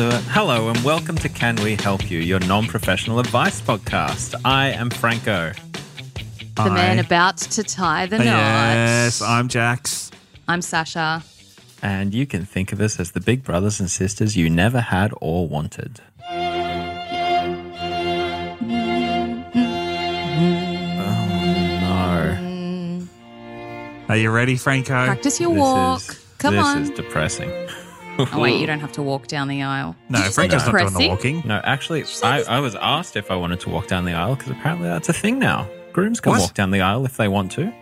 All right, I'll do it. Hello, and welcome to Can We Help You, your non professional advice podcast. I am Franco. The man about to tie the knot. Yes, I'm Jax. I'm Sasha. And you can think of us as the big brothers and sisters you never had or wanted. Oh, no. Mm-hmm. Are you ready, Franco? Practice your This walk. is- Come this on. This is depressing. Oh, wait, you don't have to walk down the aisle. No, Did you say Franco's not doing the depressing? walking. No, actually, I, I was asked if I wanted to walk down the aisle because apparently that's a thing now. Grooms can What? walk down the aisle if they want to.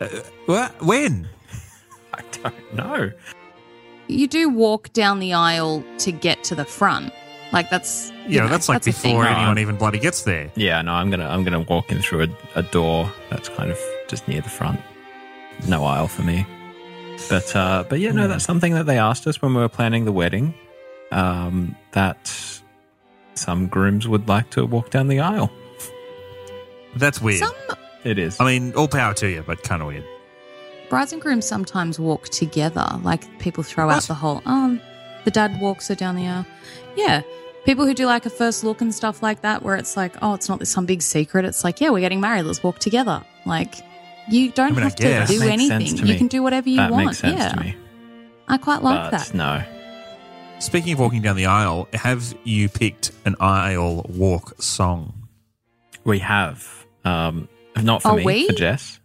Uh, what? When? I don't know. You do walk down the aisle to get to the front. Like that's you Yeah, know, that's like a thing. before No, anyone I'm- even bloody gets there. Yeah, no, I'm gonna I'm gonna walk in through a, a door that's kind of just near the front. No aisle for me. But uh, but yeah, no, that's something that they asked us when we were planning the wedding. Um, that some grooms would like to walk down the aisle. That's weird. Some It is. I mean, all power to you, but kind of weird. brides and grooms sometimes walk together. Like people throw out the whole, oh, the dad walks her down the aisle. Yeah. People who do like a first look and stuff like that, where it's like, oh, it's not some big secret. It's like, yeah, we're getting married. Let's walk together. Like, you don't I mean, I have to do That makes sense anything. to You me. can do whatever you that want. makes sense yeah. to me. I quite like but that. no, Speaking of walking down the aisle, have you picked an aisle walk song? we have um, not for Are me, we? for Jess.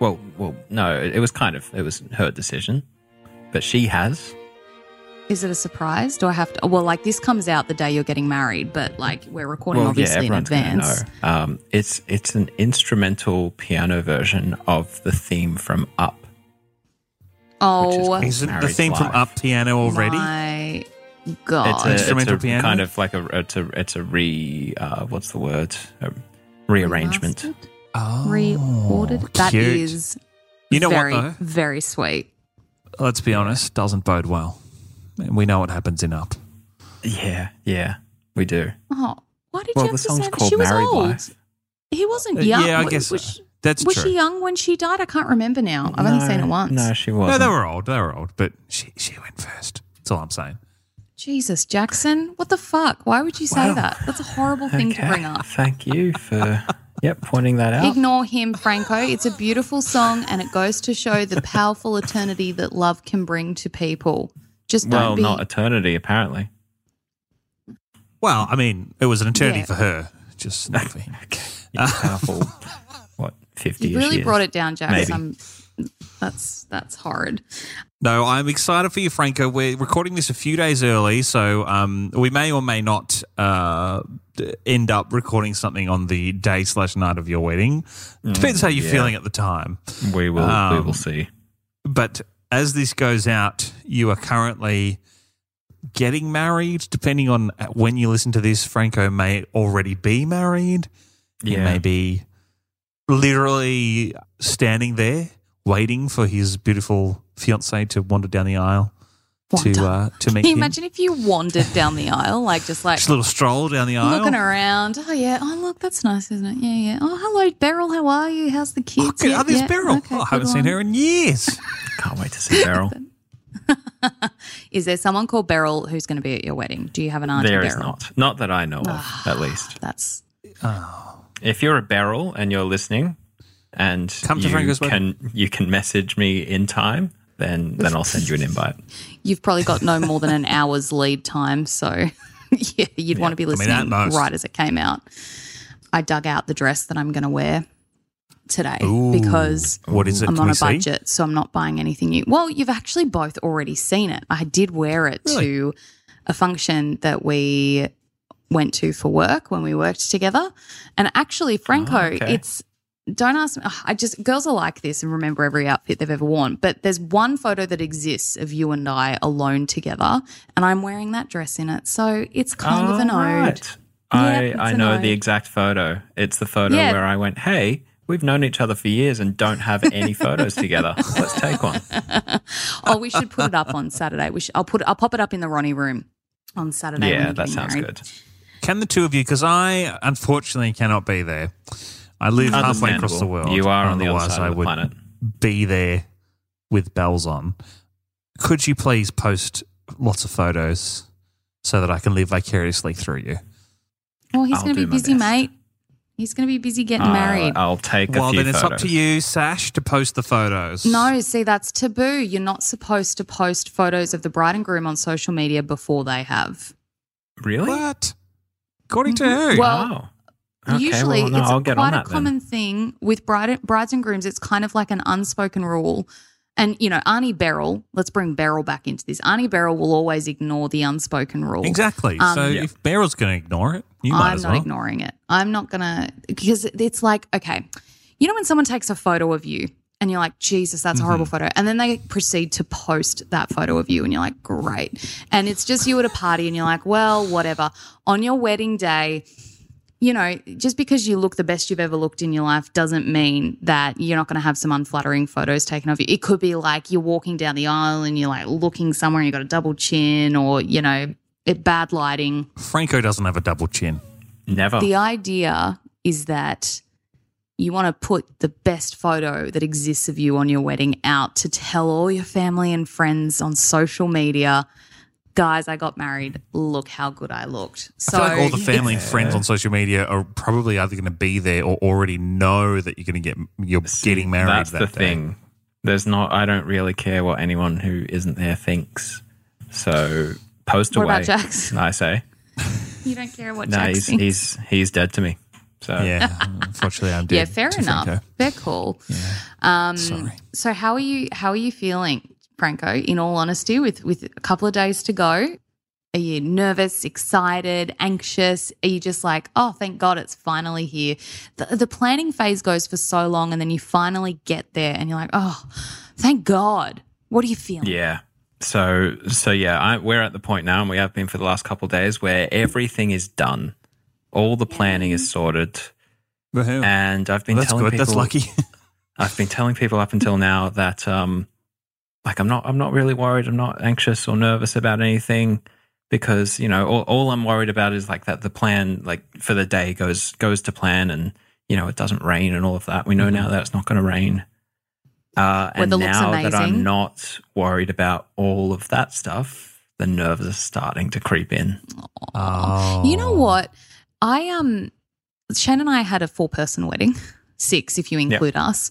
Well, well, no, it, it was kind of it was her decision, but she has. Is it a surprise? Do I have to? Well, like this comes out the day you're getting married, but like we're recording well, obviously in everyone's gonna advance. know. Um, it's it's an instrumental piano version of the theme from Up. Oh, Which Isn't the Married theme from Up piano already? my god! It's a, Instrumental it's a piano? kind of like a it's a it's a re uh, what's the word a rearrangement. Remastered? Oh, Reordered. That cute. is You know what, though? very sweet. Let's be honest, doesn't bode well. And We know what happens in Up. Yeah, yeah, we do. Oh, why did Well, you have the to say that? called She was Married old. Life. He wasn't Uh, young. yeah, I Was- guess was, that's was true. she young when she died? I can't remember now. I've only seen it once. No, she wasn't. they were old. They were old, but she she went first. That's all I'm saying. Jesus, Jackson, what the fuck? Why would you say Well, that? That's a horrible thing to bring up. Thank you for yep pointing that out. Ignore him, Franco. It's a beautiful song and it goes to show the powerful eternity that love can bring to people. Just don't well, be. not eternity apparently. Well, I mean, it was an eternity Yeah. for her. Just not for him. Yeah, powerful. what fifty? you really years. brought it down, Jack. Maybe. I'm- that's that's horrid. No, I'm excited for you, Franco. We're recording this a few days early, so um, we may or may not uh, end up recording something on the day slash night of your wedding. Depends how you're yeah. feeling at the time. We will. we Um, will see. But as this goes out, you are currently getting married. Depending on when you listen to this, Franco may already be married. He may be literally standing there waiting for his beautiful fiance to wander down the aisle to uh, to meet Can you him. imagine if you wandered down the aisle, like just like Just a little stroll down the aisle. looking around? Oh yeah. Oh look, that's nice, isn't it? Yeah, yeah. Oh hello, Beryl. How are you? How's the kids? Oh, good. Yeah, oh, there's yeah. Beryl. Okay, oh, I haven't seen her in years. Can't wait to see Beryl. Is there someone called Beryl who's going to be at your wedding? Do you have an auntie there Beryl? is not. Not that I know of, at least. That's If you're a Beryl and you're listening and Come to you Franco's can you can message me in time, then then I'll send you an invite. you've probably got no more than an hour's lead time, so yeah, you'd want to be I mean, listening right as it came out. I dug out the dress that I'm going to wear today Ooh. because What is it? I'm Can on a see? budget, so I'm not buying anything new. Well, you've actually both already seen it. I did wear it Really? to a function that we went to for work when we worked together. And actually, Franco, Oh, okay. it's don't ask me. ugh, I just girls are like this and remember every outfit they've ever worn. But there's one photo that exists of you and I alone together, and I'm wearing that dress in it. So it's kind of an Oh, ode. right. I, it's I know ode. the exact photo. It's the photo Yeah. where I went, Hey, we've known each other for years and don't have any photos together. Let's take one. Oh, we should put it up on Saturday. We should, I'll put I'll pop it up in the Ronnie room on Saturday. Yeah, you're that sounds married. good. Can the two of you? Because I unfortunately cannot be there. I live halfway across the world. You are on the other Otherwise, side I of the would planet. be there with bells on. Could you please post lots of photos so that I can live vicariously through you? Well, he's I'll going to do be my busy, best. mate. He's going to be busy getting Uh, married. I'll take a well, few then it's photos. up to you, Sash, to post the photos. no, see, that's taboo. You're not supposed to post photos of the bride and groom on social media before they have. Really? What? According to who? Well, oh. Okay, Usually, well, no, it's I'll quite a that then. common thing with bride, brides and grooms. It's kind of like an unspoken rule. And, you know, Arnie Beryl, let's bring Beryl back into this. Arnie Beryl will always ignore the unspoken rule. exactly. Um, so Yeah. if Beryl's going to ignore it, you might I'm as not well. ignoring it. I'm not gonna because it's like okay, you know when someone takes a photo of you and you're like Jesus, that's a Mm-hmm. horrible photo, and then they proceed to post that photo of you and you're like great, and it's just you at a party and you're like well whatever. On your wedding day, you know just because you look the best you've ever looked in your life doesn't mean that you're not going to have some unflattering photos taken of you. It could be like you're walking down the aisle and you're like looking somewhere and you've got a double chin or you know. It, bad lighting, Franco doesn't have a double chin. Never. the idea is that you want to put the best photo that exists of you on your wedding out to tell all your family and friends on social media, guys, I got married. Look how good I looked. So I feel like all the family and friends on social media are probably either going to be there or already know that you're going to get you're getting married. That's that the day. thing. There's not. I don't really care what anyone who isn't there thinks. So post What away. about Jax? I say. you don't care what No, Jax he's thinks. he's he's dead to me. So Yeah, unfortunately, I'm dead. yeah, fair enough. Franco. Fair call. Um, Sorry. So how are you? How are you feeling, Franco? In all honesty, with with a couple of days to go, are you nervous, excited, anxious? Are you just like, oh, thank God, it's finally here? The, the planning phase goes for so long, and then you finally get there, and you're like, oh, thank God. What are you feeling? Yeah. So so yeah, I, we're at the point now, and we have been for the last couple of days, where everything is done, all the planning is sorted, Woohoo. and I've been Well, that's telling good. people. That's lucky. I've been telling people up until now that um, like I'm not I'm not really worried. I'm not anxious or nervous about anything because you know all, all I'm worried about is like that the plan like for the day goes goes to plan and you know it doesn't rain and all of that. We know now that it's not going to rain. Uh, and now that I'm not worried about all of that stuff, the nerves are starting to creep in. oh, You know what? I um Shane and I had a four person wedding, six if you include us.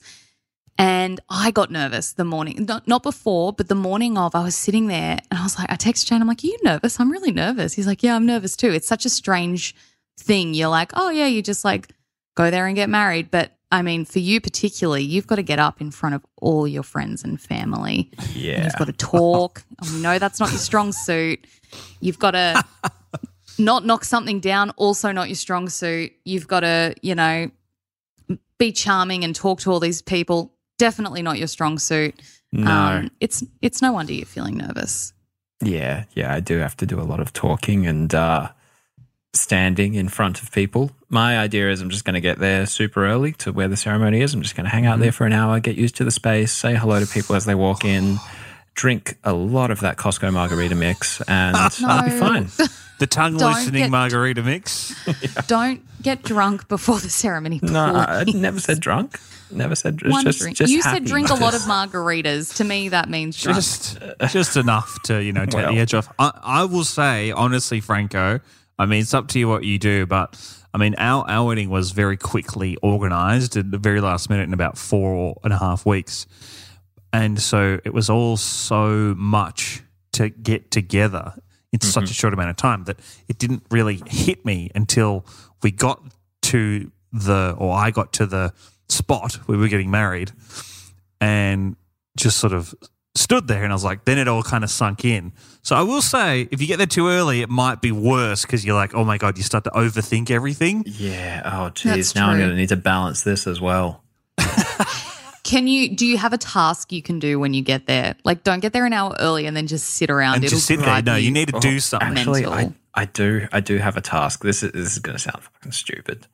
And I got nervous the morning, not, not before, but the morning of, I was sitting there and I was like, I texted Shane, I'm like, Are you nervous? I'm really nervous. He's like, Yeah, I'm nervous too. It's such a strange thing. You're like, Oh, yeah, you just like go there and get married. But I mean, for you particularly, you've got to get up in front of all your friends and family. And Yeah, You've got to talk. Oh, and we know that's not your strong suit. You've got to not knock something down, also not your strong suit. You've got to, you know, be charming and talk to all these people. Definitely not your strong suit. no. Um, it's it's no wonder you're feeling nervous. Yeah, yeah, I do have to do a lot of talking and uh, standing in front of people. My idea is I'm just going to get there super early to where the ceremony is. I'm just going to hang out there for an hour, get used to the space, say hello to people as they walk in, drink a lot of that Costco margarita mix, and I'll be fine. The tongue Don't loosening get- margarita mix. Don't get drunk before the ceremony. No, I, I never said drunk. Never said it's One just, drink. just you happy. said drink a lot of margaritas. To me, that means drunk. just just enough to you know take Well. the edge off. I, I will say honestly, Franco. I mean, it's up to you what you do, but I mean, our our wedding was very quickly organised at the very last minute in about four and a half weeks, and so it was all so much to get together in such a mm-hmm. short amount of time that it didn't really hit me until we got to the or I got to the spot where we were getting married and just sort of stood there and I was like, then it all kind of sunk in. So I will say, if you get there too early, it might be worse because you're like, oh my God, you start to overthink everything. Yeah. Oh, geez. That's Now I'm going to need to balance this as well. Can you? Do you have a task you can do when you get there? Like, don't get there an hour early and then just sit around. And It'll just sit there. No, you need to do something. Actually, I, I do I do have a task. This is this is going to sound fucking stupid.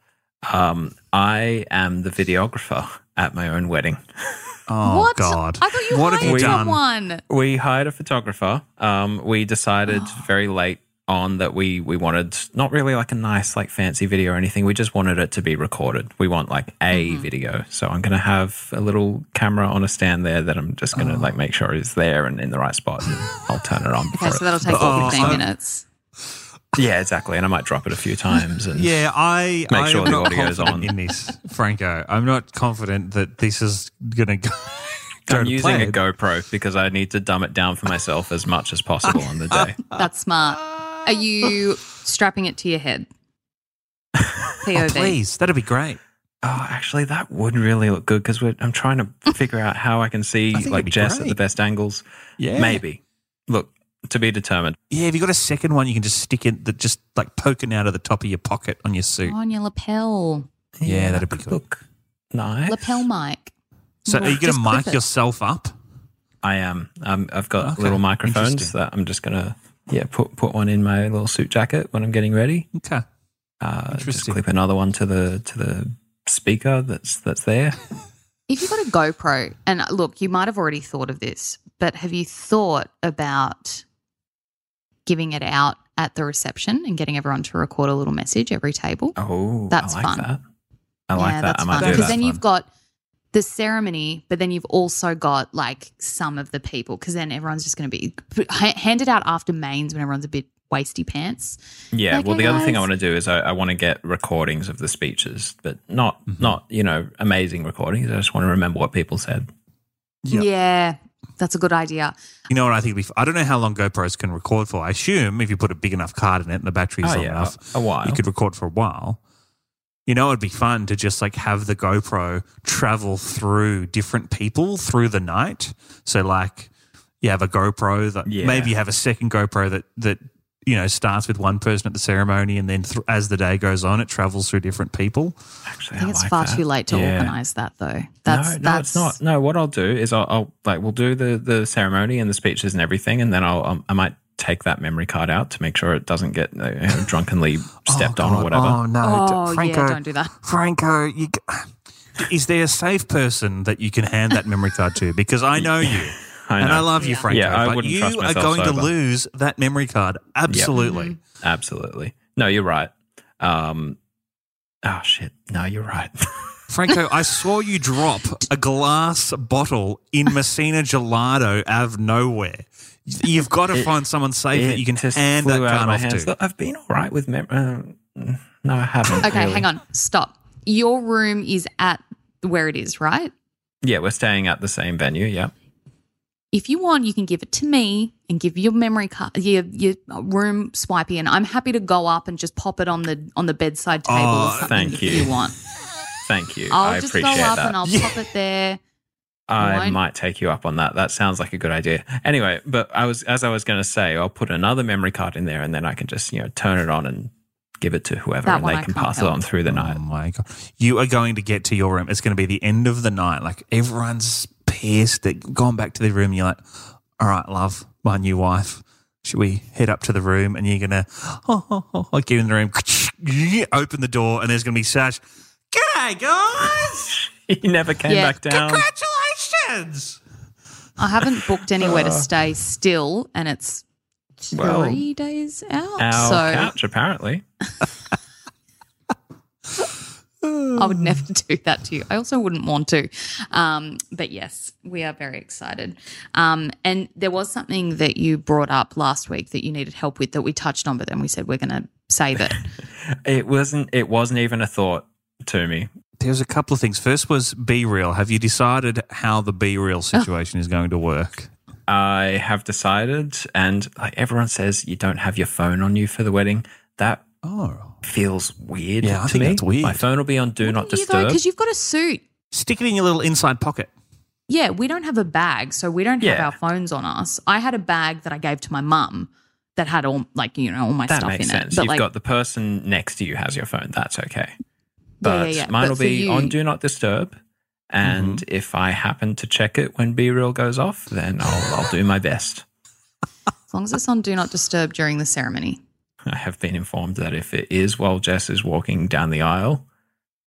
Um, I am the videographer at my own wedding. Oh, what? God. I thought you what have hired you done? someone. We hired a photographer. Um, we decided very late on that we we wanted not really like a nice like fancy video or anything. We just wanted it to be recorded. We want like a Mm-hmm. video. So I'm going to have a little camera on a stand there that I'm just going to like make sure is there and in the right spot. And I'll turn it on. Okay, so that'll take Oh, 15 I- minutes. yeah, exactly. And I might drop it a few times. And Yeah, I Make I sure am the not audio's on. in this, Franco. I'm not confident that this is going to go. go I'm using a. GoPro because I need to dumb it down for myself as much as possible on the day. That's smart. Are you strapping it to your head? Oh, please, that'd be great. Oh, actually, that would really look good because I'm trying to figure out how I can see I like be Jess at the best angles. Yeah, Maybe. Look, to be determined. Yeah, if you got a second one, you can just stick it that just like poking out of the top of your pocket on your suit. On your lapel. Yeah, that'd that be could good. Look nice. Lapel mic. So, are you going to mic yourself up? I am. Um, I've got Okay, little microphones that I'm just gonna yeah put put one in my little suit jacket when I'm getting ready. Okay. Uh, just clip another one to the to the speaker that's that's there. If you've got a GoPro, and look, you might have already thought of this, but have you thought about giving it out at the reception and getting everyone to record a little message every table? Oh, That's I like fun. that. I like yeah, that. that's I might fun do because that. then one. you've got the ceremony, but then you've also got like some of the people because then everyone's just going to be handed out after mains when everyone's a bit wasty pants. Yeah, Like, well, hey, the other thing I want to do is I, I want to get recordings of the speeches, but not mm-hmm. not you know amazing recordings. I just want to remember what people said. Yep. Yeah, that's a good idea. You know what I think? would be f- I don't know how long GoPros can record for. I assume if you put a big enough card in it and the battery's Oh, long yeah, enough, a while. you could record for a while. You know, it'd be fun to just like have the GoPro travel through different people through the night. So, like, you have a GoPro that Yeah. maybe you have a second GoPro that that you know starts with one person at the ceremony, and then th- as the day goes on, it travels through different people. Actually, I think it's like far that. too late to Yeah. organize that though. That's no, no, that's it's not. No, what I'll do is I'll, I'll like we'll do the the ceremony and the speeches and everything, and then I'll um, I might take that memory card out to make sure it doesn't get uh, you know, drunkenly stepped Oh, on or whatever. Oh no, Oh, yeah, Franco, don't do that. Franco, you, g- is there a safe person that you can hand that memory card to? Because I know you. I And. I love you, Franco. Yeah, I but wouldn't you trust are myself going to lose that memory card. Absolutely. Mm-hmm. Absolutely. No, you're right. Um, oh shit. No, you're right. Franco, I saw you drop a glass bottle in Messina Gelato out of nowhere. You've got to It- find someone safe that you can just hand that flew card off hands. to. Look, I've been all right with mem- uh, No, I haven't. Okay, really. hang on. Stop. Your room is at where it is, right? Yeah, we're staying at the same venue. Yeah. If you want, you can give it to me and give your memory card, your your room swipey, and I'm happy to go up and just pop it on the on the bedside table Oh, or something thank if you. you want. Thank you. I'll I just go appreciate up that. and I'll Yeah. pop it there. I won't- might take you up on that. That sounds like a good idea. Anyway, but I was as I was going to say, I'll put another memory card in there, and then I can just you know turn it on and give it to whoever, That and one they I can can't pass it help. on through the Oh night. my god! You are going to get to your room. It's going to be the end of the night. Like everyone's pissed. They've gone back to their room. You're like, "All right, love, my new wife. should we head up to the room and you're gonna oh, oh, oh, oh, get in the room, open the door, and there's gonna be Sash. G'day, guys! he never came Yeah. back down. Congratulations! I haven't booked anywhere to stay still, and it's three Well, days out. Our so couch, apparently. I would never do that to you. I also wouldn't want to. Um, but yes, we are very excited. Um, and there was something that you brought up last week that you needed help with that we touched on, but then we said we're going to save it. It wasn't. It wasn't even a thought to me. There's a couple of things. First was Be Real. Have you decided how the Be Real situation is going to work? I have decided, and like everyone says, you don't have your phone on you for the wedding. That Oh. feels weird Yeah, I to think me. that's weird. My phone will be on Do Not you Disturb. because you've got a suit. Stick it in your little inside pocket. Yeah, we don't have a bag, so we don't have Yeah. our phones on us. I had a bag that I gave to my mum that had all like you know all my that stuff makes in sense. it. But You've like, got the person next to you has your phone. That's okay. Yeah, But yeah, yeah. mine But will be you- Mm-hmm. on Do Not Disturb. And if I happen to check it when BeReal goes off, then I'll, I'll do my best. as long as it's on Do Not Disturb during the ceremony. I have been informed that if it is while Jess is walking down the aisle,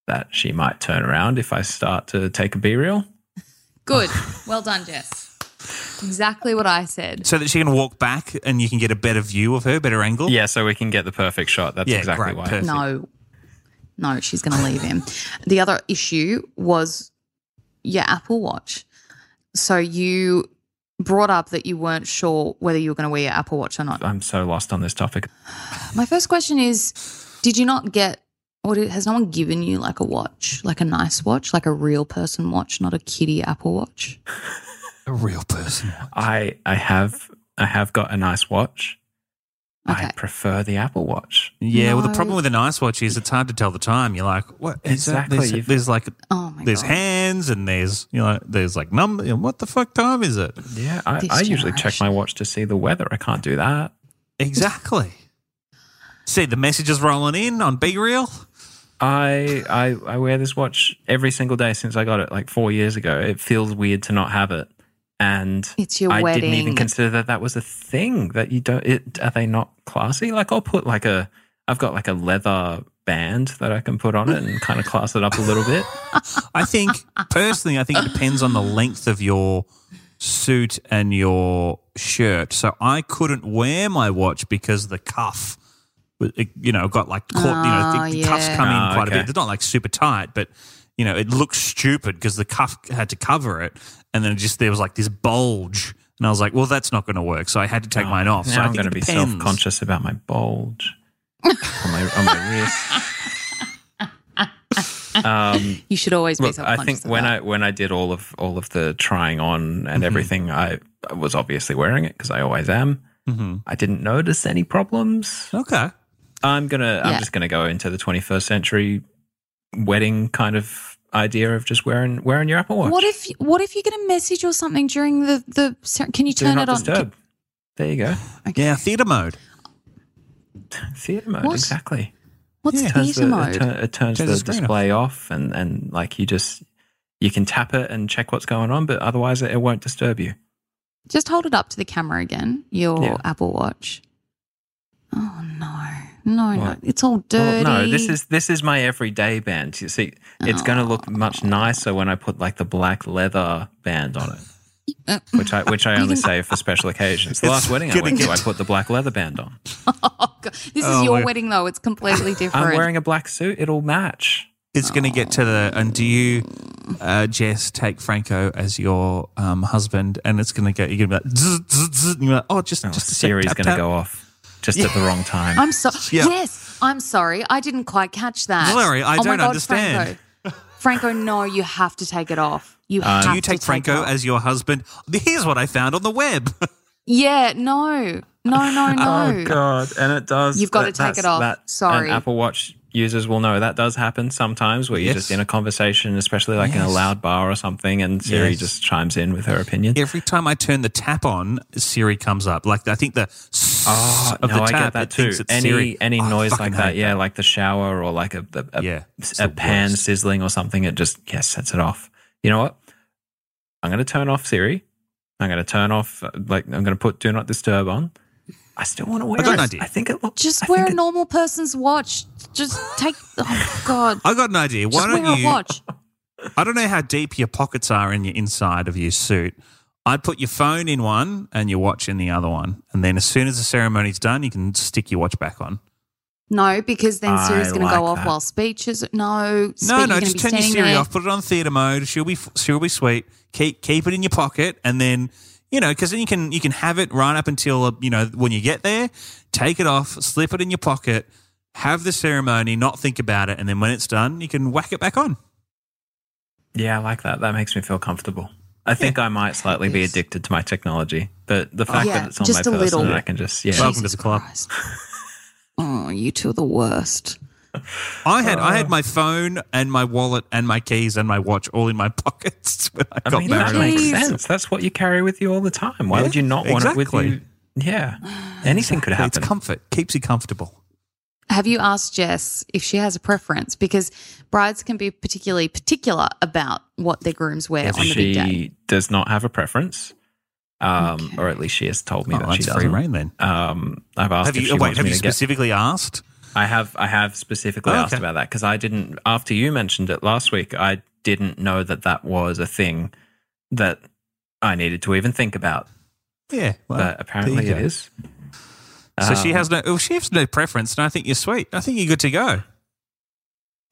that she might turn around if I start to take a B reel. Good, well done, Jess. Exactly what I said. So that she can walk back and you can get a better view of her, better angle? Yeah, so we can get the perfect shot. That's Yeah, exactly great, why. perfect. No, no, she's going to leave him. The other issue was your Apple Watch. So you brought up that you weren't sure whether you were going to wear your Apple Watch or not. I'm so lost on this topic. My first question is Did you not get, or did, has no one given you like a watch, like a nice watch, like a real person watch, not a kitty Apple Watch? A real person. I I have I have got a nice watch. Okay. I prefer the Apple Watch. Yeah, well, the problem with an ice watch is it's hard to tell the time. You're like, what? is that? Exactly. There's, there's like, Oh my there's God. hands and there's, you know, there's like number. What the fuck time is it? Yeah, I, I usually check my watch to see the weather. I can't do that. Exactly. See, the messages rolling in on Be Real. I, I I wear this watch every single day since I got it like four years ago. It feels weird to not have it, and It's your I didn't even consider that that was a thing that you don't. It, are they not classy? Like I'll put like a I've got like a leather band that I can put on it and kind of class it up a little bit. I think, personally, I think it depends on the length of your suit and your shirt. So I couldn't wear my watch because the cuff, it, you know, got like caught, you know, Oh, the, ah, the cuffs yeah. come in Oh, quite a okay. bit. It's not like super tight, but, you know, it looks stupid because the cuff had to cover it. And then it just, there was like this bulge. And I was like, well, that's not going to work. So I had to take mine off. Now so I I'm going to be self conscious about my bulge on my on my wrist. Um, You should always be Look, I self-conscious I think of when that. I when I did all of all of the trying on Mm-hmm. and everything, I, I was obviously wearing it because I always am. Mhm. I didn't notice any problems. Okay. I'm gonna I'm just gonna go into the 21st century wedding kind of idea of just wearing wearing your Apple Watch. What if what if you get a message or something during the the can you Do turn not it on? disturb. There you go. Okay. Yeah, theatre mode. Theater mode, What? exactly. What's Yeah. Theatre the, mode? It, turn, it turns Turns the the screen off. display off, and and like you just you can tap it and check what's going on, but otherwise it, it won't disturb you. Just hold it up to the camera again. Your Yeah. Apple Watch. Oh no, no, no! It's all dirty. Well, no, this is this is my everyday band. You see, it's going to look much nicer when I put like the black leather band on it, which I which I only save for special occasions. The last wedding I gonna went to, I put the black leather band on. Oh, God. This is Oh, your my- wedding though. It's completely different. I'm wearing a black suit; it'll match. It's going to get to the. And do you, uh, Jess, take Franco as your um, husband? And it's going to go. You're going to be like, zzz, zzz, zzz, and you're like, oh, just, Oh, just a sec, Siri's going to go off just at the wrong time. I'm so Yeah. yes. I'm sorry. I didn't quite catch that. Sorry, I oh my don't God, understand. Franco. Franco, no, you have to take it off. You Uh, have Do you to take Franco it off. as your husband? Here's what I found on the web. Yeah, no, no, no, no. Oh God! And it does. You've got to take it off. That, Sorry. And Apple Watch users will know that does happen sometimes, where you're Yes. just in a conversation, especially like in a loud bar or something, and Siri Yes. just chimes in with her opinion. Every time I turn the tap on, Siri comes up. Like I think the Oh of no, the I tap, get that too. Any Siri. any Oh, noise like that, yeah, like the shower or like a a, a, Yeah, a pan worst. sizzling or something, it just yeah sets it off. You know what? I'm going to turn off Siri. I'm going to turn off uh, like I'm going to put Do Not Disturb on, I still want to wear I got it. an idea. I think it looks. Just I wear a it- normal person's watch. Just take. Oh God. I got an idea. Why Just don't wear you? a watch. I don't know how deep your pockets are in your inside of your suit. I'd put your phone in one and your watch in the other one, and then as soon as the ceremony's done, you can stick your watch back on. No, because then I Siri's going to go off that. while speech is. No, No, no, just turn your Siri there. off, put it on theater mode. She'll be she'll be sweet. Keep keep it in your pocket, and then you know because then you can you can have it right up until uh, you know when you get there. Take it off, slip it in your pocket, have the ceremony, not think about it, and then when it's done, you can whack it back on. Yeah, I like that. That makes me feel comfortable. I think I might slightly be addicted to my technology, but the fact Yeah, that it's on just my a person little. I can just yeah. Welcome to the club. Oh, you two are the worst. I had I Uh. had my phone and my wallet and my keys and my watch all in my pockets when I I got mean, that makes sense. That's what you carry with you all the time. Why Yeah, would you not want it with you? Yeah, anything could happen. It's comfort, keeps you comfortable. Have you asked Jess if she has a preference? Because brides can be particularly particular about what their grooms wear on the big day. she does not have a preference, um, Okay. or at least she has told me Oh, that that's she free doesn't. reign then. Um, I've asked Have if you she wait? wants Have me you to get. specifically asked? I have. I have specifically Oh, asked about that because I didn't. After you mentioned it last week, I didn't know that that was a thing that I needed to even think about. Yeah, well, but apparently it is. you it go. is. So she Um, has no. Well, she has no preference, and I think you're sweet. I think you're good to go.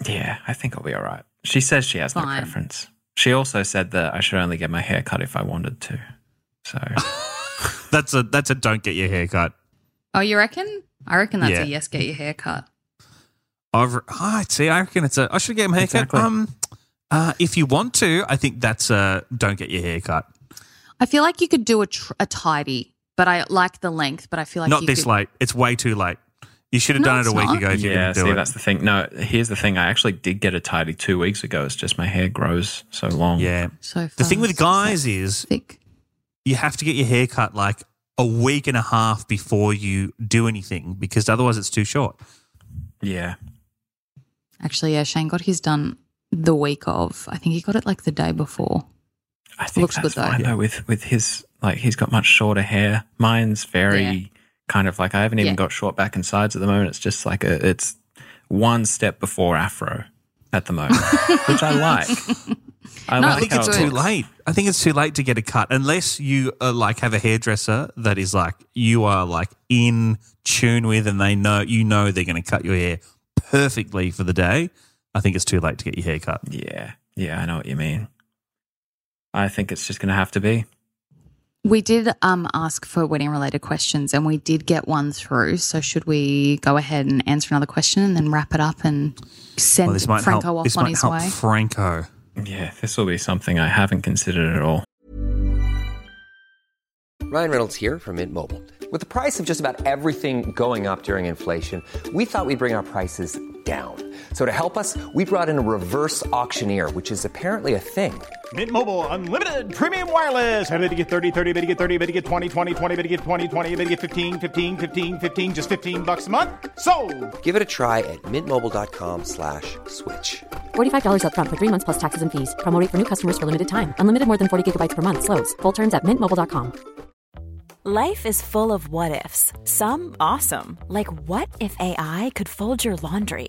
Yeah, I think I'll be all right. She says she has no preference. She also said that I should only get my hair cut if I wanted to. So That's a that's a don't get your hair cut. Oh, you reckon? I reckon that's Yeah. a yes, get your hair cut. I've, oh, see, I reckon it's a. I should get my hair Exactly. cut. Um, uh, if you want to, I think that's a don't get your hair cut. I feel like you could do a, tr- a tidy, but I like the length, but I feel like Not you this could, late. It's way too late. You should have No, done it a week not. ago. If you're yeah, going to see, it. that's the thing. No, here's the thing. I actually did get a tidy two weeks ago. It's just my hair grows so long. yeah. So The thing with fast. guys is thick. you have to get your hair cut like a week and a half before you do anything because otherwise it's too short. yeah. Actually, yeah, Shane got his done the week of. I think he got it like the day before. I think Looks that's good, though. fine though. With with his like, he's got much shorter hair. Mine's very Yeah. kind of like I haven't even Yeah. got short back and sides at the moment. It's just like a it's one step before afro at the moment, which I like. I No, I think it's it too late. I think it's too late to get a cut unless you uh, like have a hairdresser that is like you are like in tune with, and they know you know they're going to cut your hair perfectly for the day. I think it's too late to get your hair cut. Yeah, yeah, I know what you mean. I think it's just going to have to be. We did um, ask for wedding related questions and we did get one through. So, should we go ahead and answer another question and then wrap it up and send Well, this might Franco help. off This on might his help way? Franco. Yeah, this will be something I haven't considered at all. Ryan Reynolds here from Mint Mobile. With the price of just about everything going up during inflation, we thought we'd bring our prices down. So to help us, we brought in a reverse auctioneer, which is apparently a thing. Mint Mobile unlimited premium wireless. Ready to get 30, 30, bit to get 30, bit to get 20, 20, 20, bit to get 20, 20, bit to get 15, 15, 15, 15 just 15 bucks a month. So, Give it a try at mintmobile.com slash switch. $45 upfront for three months plus taxes and fees. Promo for new customers for limited time. Unlimited more than 40 gigabytes per month. Slows. Full terms at mintmobile.com. Life is full of what ifs. Some awesome, like what if AI could fold your laundry?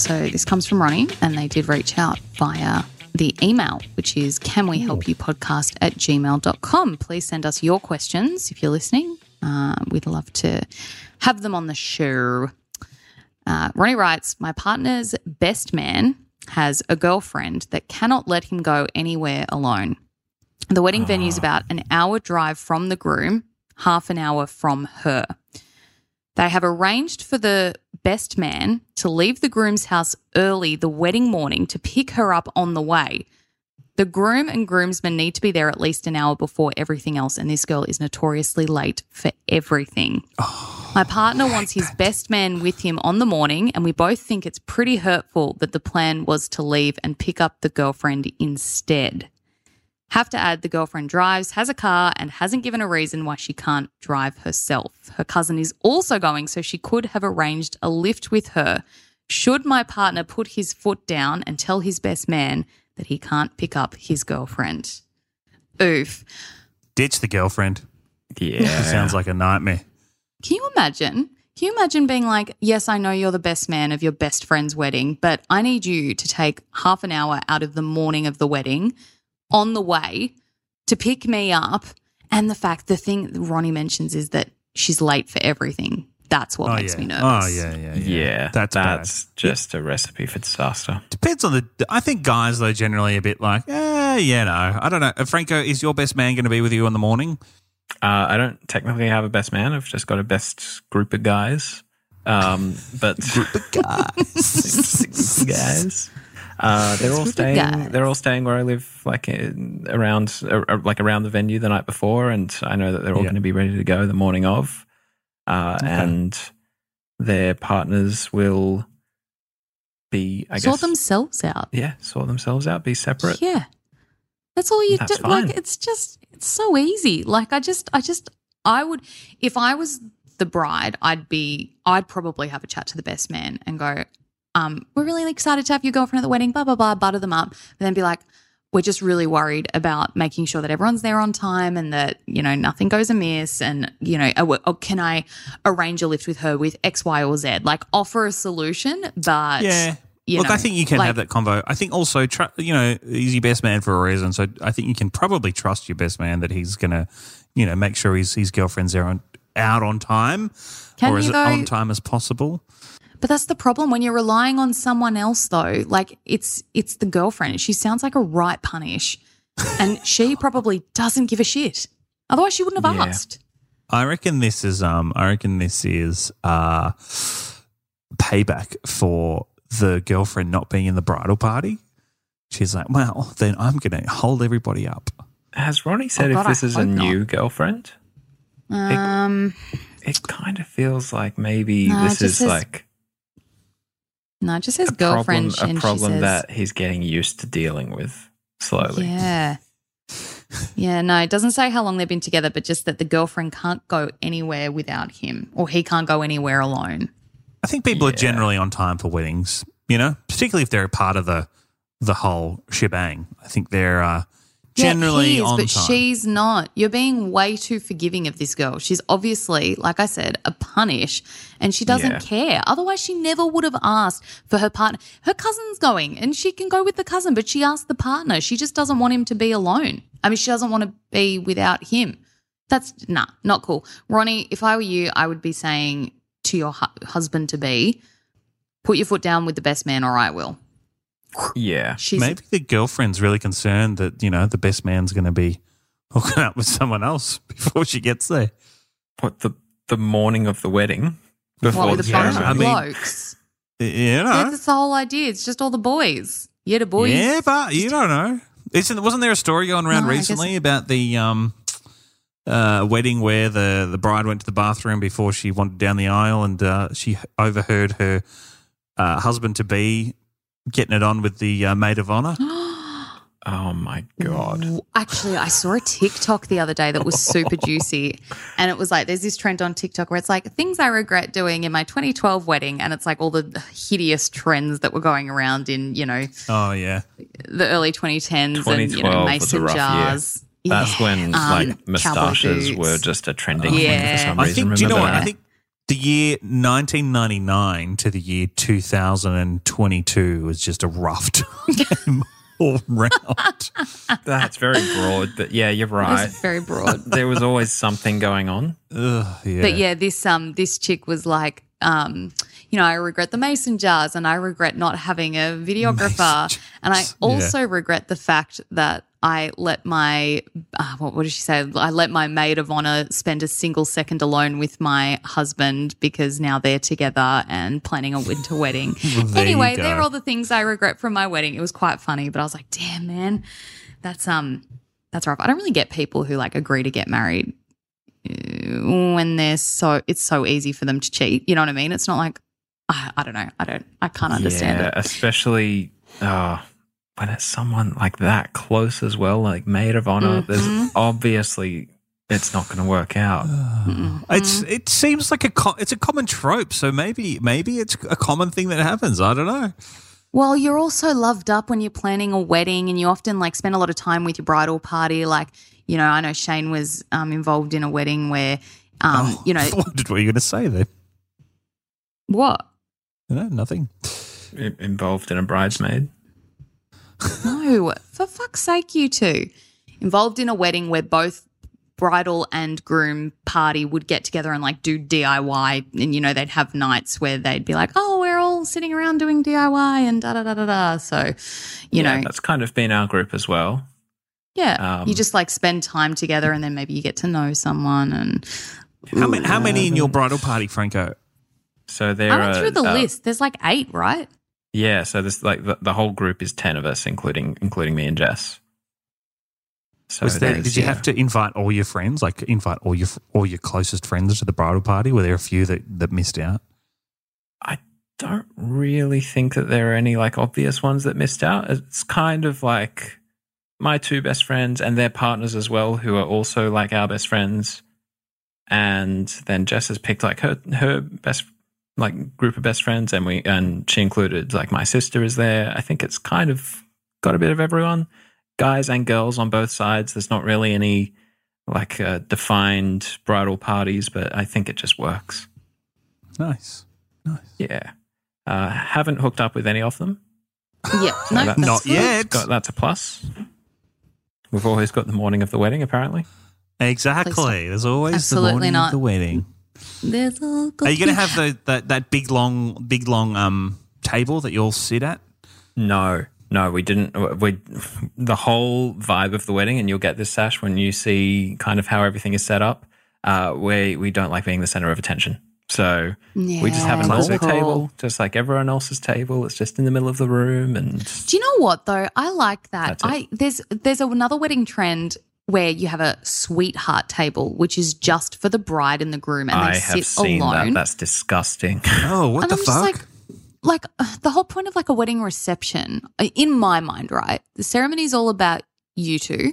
So this comes from Ronnie, and they did reach out via the email, which is can we help you podcast at gmail.com. Please send us your questions if you're listening. Uh, we'd love to have them on the show. Uh, Ronnie writes My partner's best man has a girlfriend that cannot let him go anywhere alone. The wedding venue is about an hour drive from the groom, half an hour from her. They have arranged for the best man to leave the groom's house early the wedding morning to pick her up on the way. The groom and groomsmen need to be there at least an hour before everything else, and this girl is notoriously late for everything. Oh. My partner wants his best man with him on the morning, and we both think it's pretty hurtful that the plan was to leave and pick up the girlfriend instead. Have to add the girlfriend drives, has a car, and hasn't given a reason why she can't drive herself. Her cousin is also going, so she could have arranged a lift with her. Should my partner put his foot down and tell his best man that he can't pick up his girlfriend? Oof. Ditch the girlfriend. Yeah. It sounds like a nightmare. Can you imagine? Can you imagine being like, yes, I know you're the best man of your best friend's wedding, but I need you to take half an hour out of the morning of the wedding on the way to pick me up. And the fact, the thing that Ronnie mentions is that she's late for everything. That's what oh, makes yeah. me nervous. Oh, yeah, yeah, yeah. Yeah, That's, that's bad. just a recipe for disaster. Depends on the. I think guys, though, generally a bit like, eh, yeah, no. I don't know. Uh, Franco, is your best man going to be with you in the morning? Uh, I don't technically have a best man. I've just got a best group of guys. Um, but group of guys, guys. Uh, they're all staying. guys. They're all staying where I live, like in, around, uh, like around the venue the night before, and I know that they're all Yeah. going to be ready to go the morning of, uh, and their partners will be, I sort guess, themselves out. yeah, sort themselves out, be separate. Yeah. That's all you That's do. Like it's just it's so easy. Like I just I just I would if I was the bride, I'd be I'd probably have a chat to the best man and go, um, we're really excited to have your girlfriend at the wedding, blah blah blah, butter them up. But then be like, we're just really worried about making sure that everyone's there on time and that you know nothing goes amiss and you know oh, oh, can i arrange a lift with her with x y or z like offer a solution but Yeah. Look, know, I think you can like- have that convo. I think also, tr- you know, he's your best man for a reason. So I think you can probably trust your best man that he's going to, you know, make sure his, his girlfriend's there on, out on time Can or as on time as possible. But that's the problem when you're relying on someone else though. Like it's it's the girlfriend. She sounds like a right punish. And she probably doesn't give a shit. Otherwise she wouldn't have Yeah. asked. I reckon this is um I reckon this is uh payback for the girlfriend not being in the bridal party. She's like, Well, then I'm gonna hold everybody up. Has Ronnie said Oh, God, if this I is a hope not. new girlfriend? Um It kind of feels like maybe No, this is says like no, it just says a girlfriend problem, and a she problem says, that he's getting used to dealing with slowly. Yeah. Yeah, no, it doesn't say how long they've been together, but just that the girlfriend can't go anywhere without him or he can't go anywhere alone. I think people are generally on time for weddings, you know, particularly if they're a part of the the whole shebang. I think they're uh, generally yeah, is, on but time. she's not. You're being way too forgiving of this girl. She's obviously, like I said, a punish, and she doesn't Yeah. care. Otherwise, she never would have asked for her partner. Her cousin's going, and she can go with the cousin, but she asked the partner. She just doesn't want him to be alone. I mean, she doesn't want to be without him. That's nah, not cool. Ronnie, if I were you, I would be saying to your hu- husband to be, put your foot down with the best man, or I will. Yeah. She's Maybe the girlfriend's really concerned that, you know, the best man's going to be hooking up with someone else before she gets there. What the the morning of the wedding before what the with a Yeah, bunch ceremony? of I mean- blokes. You Yeah, know? that's the whole idea. It's just all the boys. Yeah, the boys. Yeah, but you don't know. Isn't, wasn't there a story going around No, I guess- recently about the um, uh, wedding where the, the bride went to the bathroom before she wandered down the aisle and uh, she overheard her uh, husband to be getting it on with the uh, maid of honor? Oh my god. Actually, I saw a TikTok the other day that was super juicy. And it was like, there's this trend on TikTok where it's like, things I regret doing in my 2012 wedding. And it's like all the hideous trends that were going around in, you know, Oh, yeah. the early 2010s and, you 2012 know, was a mason rough year. jars. That's Yeah. when Um, like cowboy moustaches were just a trending thing Yeah. for some I reason. think, do you know what? that? I think the year 1999 to the year 2022 was just a rough time all round. That's very broad, but yeah, you're right. very broad. there was always something going on. Ugh, yeah. But yeah, this um this chick was like, um, you know, I regret the mason jars and I regret not having a videographer. And I jars, yeah. also regret the fact that I let my uh, what, what did she say? I let my maid of honor spend a single second alone with my husband because now they're together and planning a winter wedding. Well, there anyway, they're all the things I regret from my wedding. It was quite funny, but I was like, damn man. that's um that's rough. I don't really get people who like agree to get married uh, when they're so it's so easy for them to cheat. You know what I mean? It's not like I, I don't know. I don't. I can't understand yeah, it. especially uh, when it's someone like that close as well, like maid of honor. Mm-hmm. There's obviously it's not going to work out. It's it seems like a co- it's a common trope. So maybe maybe it's a common thing that happens. I don't know. Well, you're also loved up when you're planning a wedding, and you often like spend a lot of time with your bridal party. Like, you know, I know Shane was um, involved in a wedding where, um, you know, what did- were you going to say then? what? No, nothing. Involved in a bridesmaid. No, for fuck's sake, you two. Involved in a wedding where both bridal and groom party would get together and like do DIY. And, you know, they'd have nights where they'd be like, oh, we're all sitting around doing DIY and da da da da da. So, you Yeah, know, that's kind of been our group as well. yeah, um, you just like spend time together and then maybe you get to know someone. And How many how many in your bridal party, Franco? So there I went are through the uh, list. There's like eight, right? Yeah, so this like the, the whole group is ten of us, including including me and Jess. So Was there, there's, did you yeah. have to invite all your friends, like invite all your all your closest friends to the bridal party? Were there a few that, that missed out? I don't really think that there are any like obvious ones that missed out. It's kind of like my two best friends and their partners as well, who are also like our best friends. And then Jess has picked like her her best like group of best friends, and we and she included like my sister is there. I think it's kind of got a bit of everyone, guys and girls on both sides. There's not really any like uh, defined bridal parties, but I think it just works. Nice, nice. Yeah. Uh, haven't hooked up with any of them. Yeah, So no, that's- that's Not yet. Got, that's a plus. We've always got the morning of the wedding, apparently. Exactly. There's always Absolutely the morning not. of the wedding. There's all Are you going to have the, that that big long big long um table that you all sit at? No, no, we didn't. We the whole vibe of the wedding, and you'll get this sash when you see kind of how everything is set up. Uh, we we don't like being the center of attention, so we just have a Yeah, cool. table, just like everyone else's table. It's just in the middle of the room, and Do you know what though? I like that. I there's there's another wedding trend where you have a sweetheart table, which is just for the bride and the groom, and I they have sit seen alone. that. That's disgusting. Oh, what and the I'm fuck? just like, like uh, the whole point of like a wedding reception, uh, in my mind, right? The ceremony is all about you two.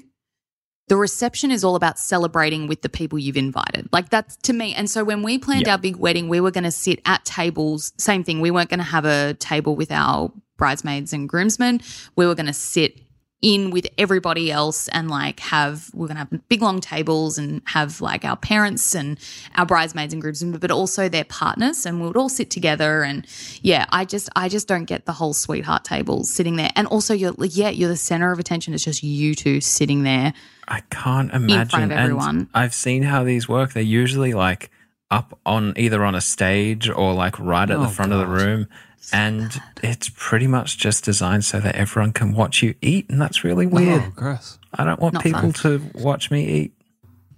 The reception is all about celebrating with the people you've invited. Like that's to me. And so when we planned Yeah. our big wedding, we were going to sit at tables. Same thing. We weren't going to have a table with our bridesmaids and groomsmen. We were going to sit in with everybody else and like have we're gonna have big long tables and have like our parents and our bridesmaids and groomsmen, but also their partners, and we would all sit together. And yeah, I just I just don't get the whole sweetheart table sitting there. And also, you're like, yeah, you're the center of attention. It's just you two sitting there. I can't imagine. front of And everyone. I've seen how these work. They're usually like up on either on a stage or like right at the Oh, front of the room. And it's pretty much just designed so that everyone can watch you eat. And that's really weird. Oh, gross. I don't want Not people fun. to watch me eat.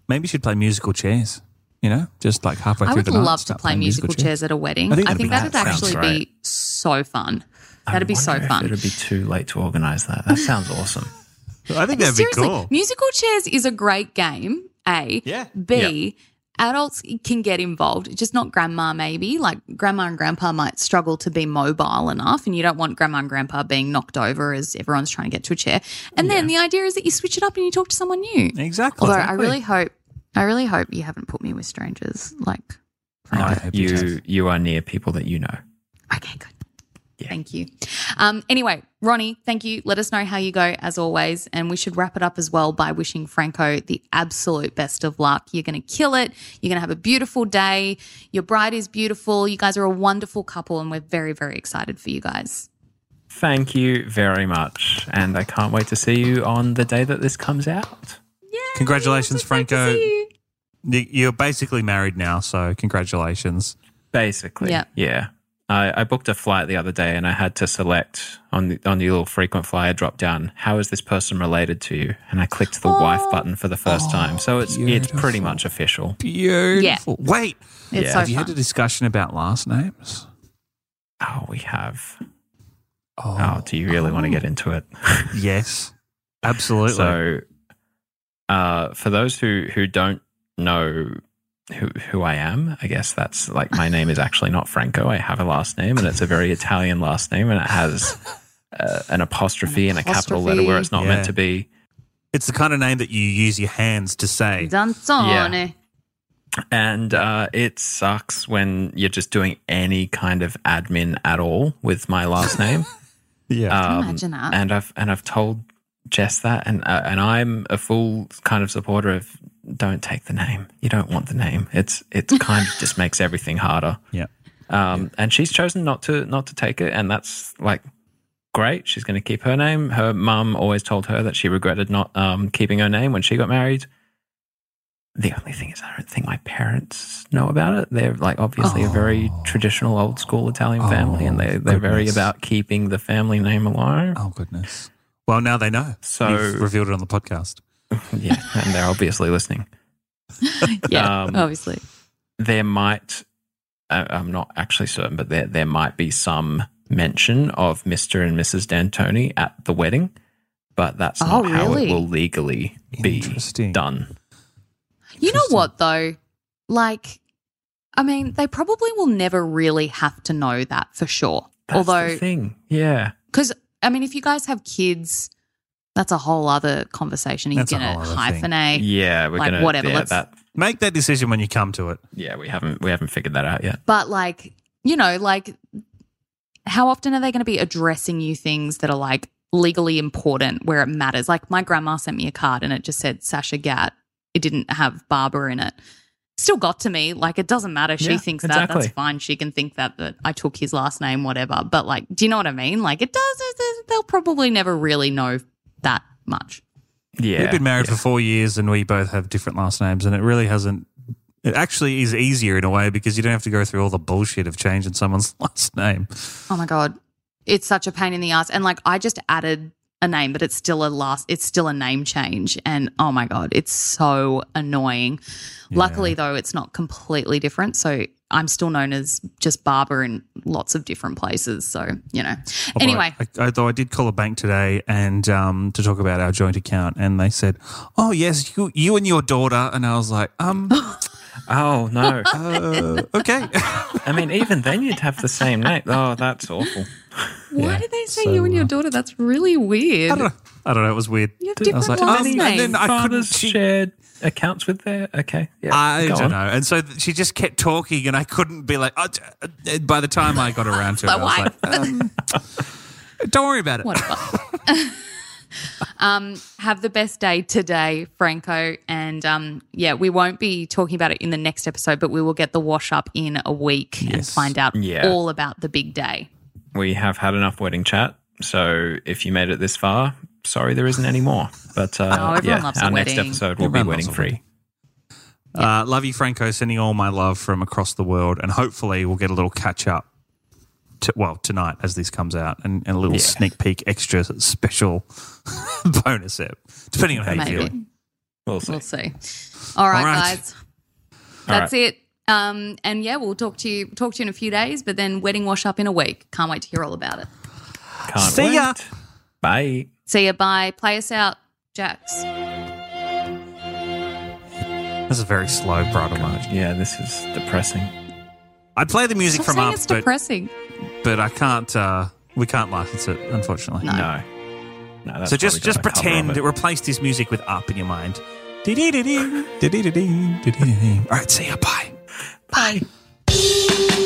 Maybe you should play musical chairs. You know, just like halfway I through would the night. i love to play musical chairs at a wedding. I I think think, that'd that'd that sounds actually great. be so fun. That'd be so fun. It'd be too late to organize that. That sounds awesome. I think that'd be Seriously, cool. musical chairs is a great game. A. Yeah. B. Adults can get involved, just not grandma. Maybe like grandma and grandpa might struggle to be mobile enough, and you don't want grandma and grandpa being knocked over as everyone's trying to get to a chair. And then the idea is that you switch it up and you talk to someone new. Exactly. Although I really hope, I really hope you haven't put me with strangers. Like, I No, hope you you you are near people that you know. Okay, good. Thank you. Um, anyway, Ronnie, thank you. Let us know how you go as always. And we should wrap it up as well by wishing Franco the absolute best of luck. You're going to kill it. You're going to have a beautiful day. Your bride is beautiful. You guys are a wonderful couple, and we're very, very excited for you guys. Thank you very much. And I can't wait to see you on the day that this comes out. Congratulations, So to Franco. see you. You- You're basically married now, so congratulations. Basically, Yeah. yeah. I, I booked a flight the other day, and I had to select on the on the little frequent flyer drop down. How is this person related to you? And I clicked the wife button for the first time, so it's it's pretty much official. Beautiful. Wait, It's Yeah. so have you had a discussion about last names? Oh, we have. Oh, do you really want to get into it? Yes. Absolutely. So, uh, for those who who don't know who who I am, I guess that's like my name is actually not Franco. I have a last name, and it's a very Italian last name, and it has uh, an apostrophe An and a capital letter where it's not Yeah. meant to be. it's the kind of name that you use your hands to say. Danzone. Yeah. And uh, it sucks when you're just doing any kind of admin at all with my last name. Yeah. Um, Imagine that. And I've and I've told Jess that, and uh, and I'm a full kind of supporter of don't take the name. You don't want the name. It's it's kind of just makes everything harder. yeah. Um, and she's chosen not to not to take it, and that's like great. She's going to keep her name. Her mum always told her that she regretted not um, keeping her name when she got married. The only thing is, I don't think my parents know about it. They're like obviously a very traditional, old school Italian family, and they they're very about keeping the family name alive. Oh goodness. Well, now they know. So- You've revealed it on the podcast. Yeah, and they're obviously listening. Yeah, Um, obviously. there might I- I'm not actually certain, but there there might be some mention of Mr. and Mrs. D'Antoni at the wedding, but that's not Oh, how it will legally be Interesting. done. You know what though? Like, I mean, they probably will never really have to know that for sure. That's Although, the thing, yeah, because I mean, if you guys have kids, that's a whole other conversation. Are you That's a going to whole other thing. hyphenate? yeah, we're Like, gonna whatever, Yeah, let's- that, Make that decision when you come to it. yeah, we haven't we haven't figured that out yet. But like, you know, like, how often are they going to be addressing you things that are like legally important where it matters? Like, my grandma sent me a card and it just said Sasha Gat. It didn't have Barbara in it. Still got to me. Like, it doesn't matter. She Yeah, thinks that. exactly. That's fine. She can think that that I took his last name, whatever. But like, do you know what I mean? Like, it does. it- it- They'll probably never really know that much. Yeah, We've been married yeah. for four years and we both have different last names, and it really hasn't. It actually is easier in a way because you don't have to go through all the bullshit of changing someone's last name. Oh my god, it's such a pain in the ass. And like, I just added a name, but it's still a last. It's still a name change, and oh my god, it's so annoying. Luckily, though, it's not completely different. So I'm still known as just Barbara in lots of different places. So you know. Although Anyway, I, I, though I did call a bank today and um, to talk about our joint account, and they said, "Oh yes, you, you and your daughter," and I was like, "Um, Oh no! uh, okay." I mean, even then you'd have the same name. Oh, that's awful. why did they say so, you and your uh, daughter? That's really weird. I don't know. I don't know. It was weird. You have I was different like, last um, names. and then I couldn't. Fathers She, shared accounts with their. Okay, yeah. I go don't on. know. And so th- she just kept talking, and I couldn't be like. "Oh, j- uh," by the time I got around to it, I was wife. like, um, "Don't worry about it." Whatever. um, have the best day today, Franco. And um, yeah, we won't be talking about it in the next episode, but we will get the wash up in a week and Yes. find out Yeah. all about the big day. we have had enough wedding chat. So if you made it this far, sorry there isn't any more. But uh, Oh, everyone yeah, loves a our next wedding. episode will be wedding loves a free. Uh, love you, Franco. Sending all my love from across the world, and hopefully we'll get a little catch up. To, well, tonight as this comes out, and, and a little Yeah. sneak peek, extra special bonus ep, depending on how you Maybe. feel. We'll see. We'll see. All right, All right. guys. That's right. it. Um, and yeah, we'll talk to you talk to you in a few days, but then wedding wash up in a week. Can't wait to hear all about it. Can't See ya. wait. Bye. See you. Bye. Play us out, Jax. This is a very slow bridal march. Yeah, this is depressing. I'd play the music Stop from saying up, it's but, depressing. but I can't. Uh, we can't license it, unfortunately. No. No. No, that's so just probably just got a cover pretend of it it. replaced this music with up in your mind. Dee-dee-dee-dee, dee-dee-dee-dee, dee-dee-dee-dee. All right, see ya. Bye. Bye.